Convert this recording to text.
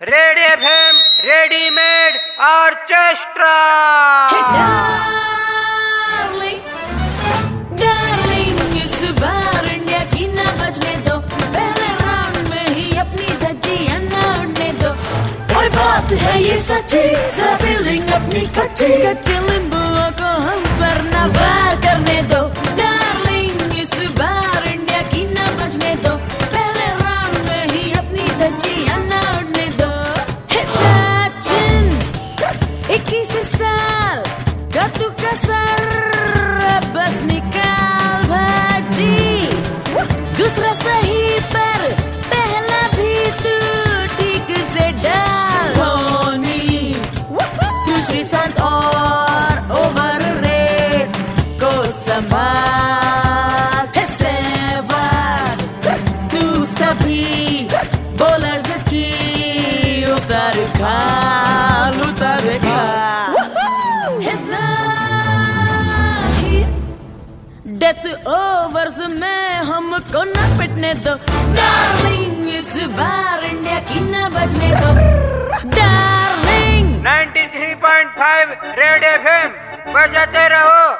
Red FM readymade orchestra. बात है ये सच्ची फीलिंग अपनी कच्ची कच्चे नींबुओं तू बस निकाल भाजी। दूसरा सही पर, पहला भी तू ठीक से डाल। धोनी, दूसरी संत और ओवर रेट को संभाल। है सहवाग, तू सभी बॉलर्स की उतार खाल डेथ ओवर्स में हमको न पिटने दो। डार्लिंग इस बार इंडिया की न बजने दो। डार्लिंग 93.5 रेड एफएम बजाते रहो।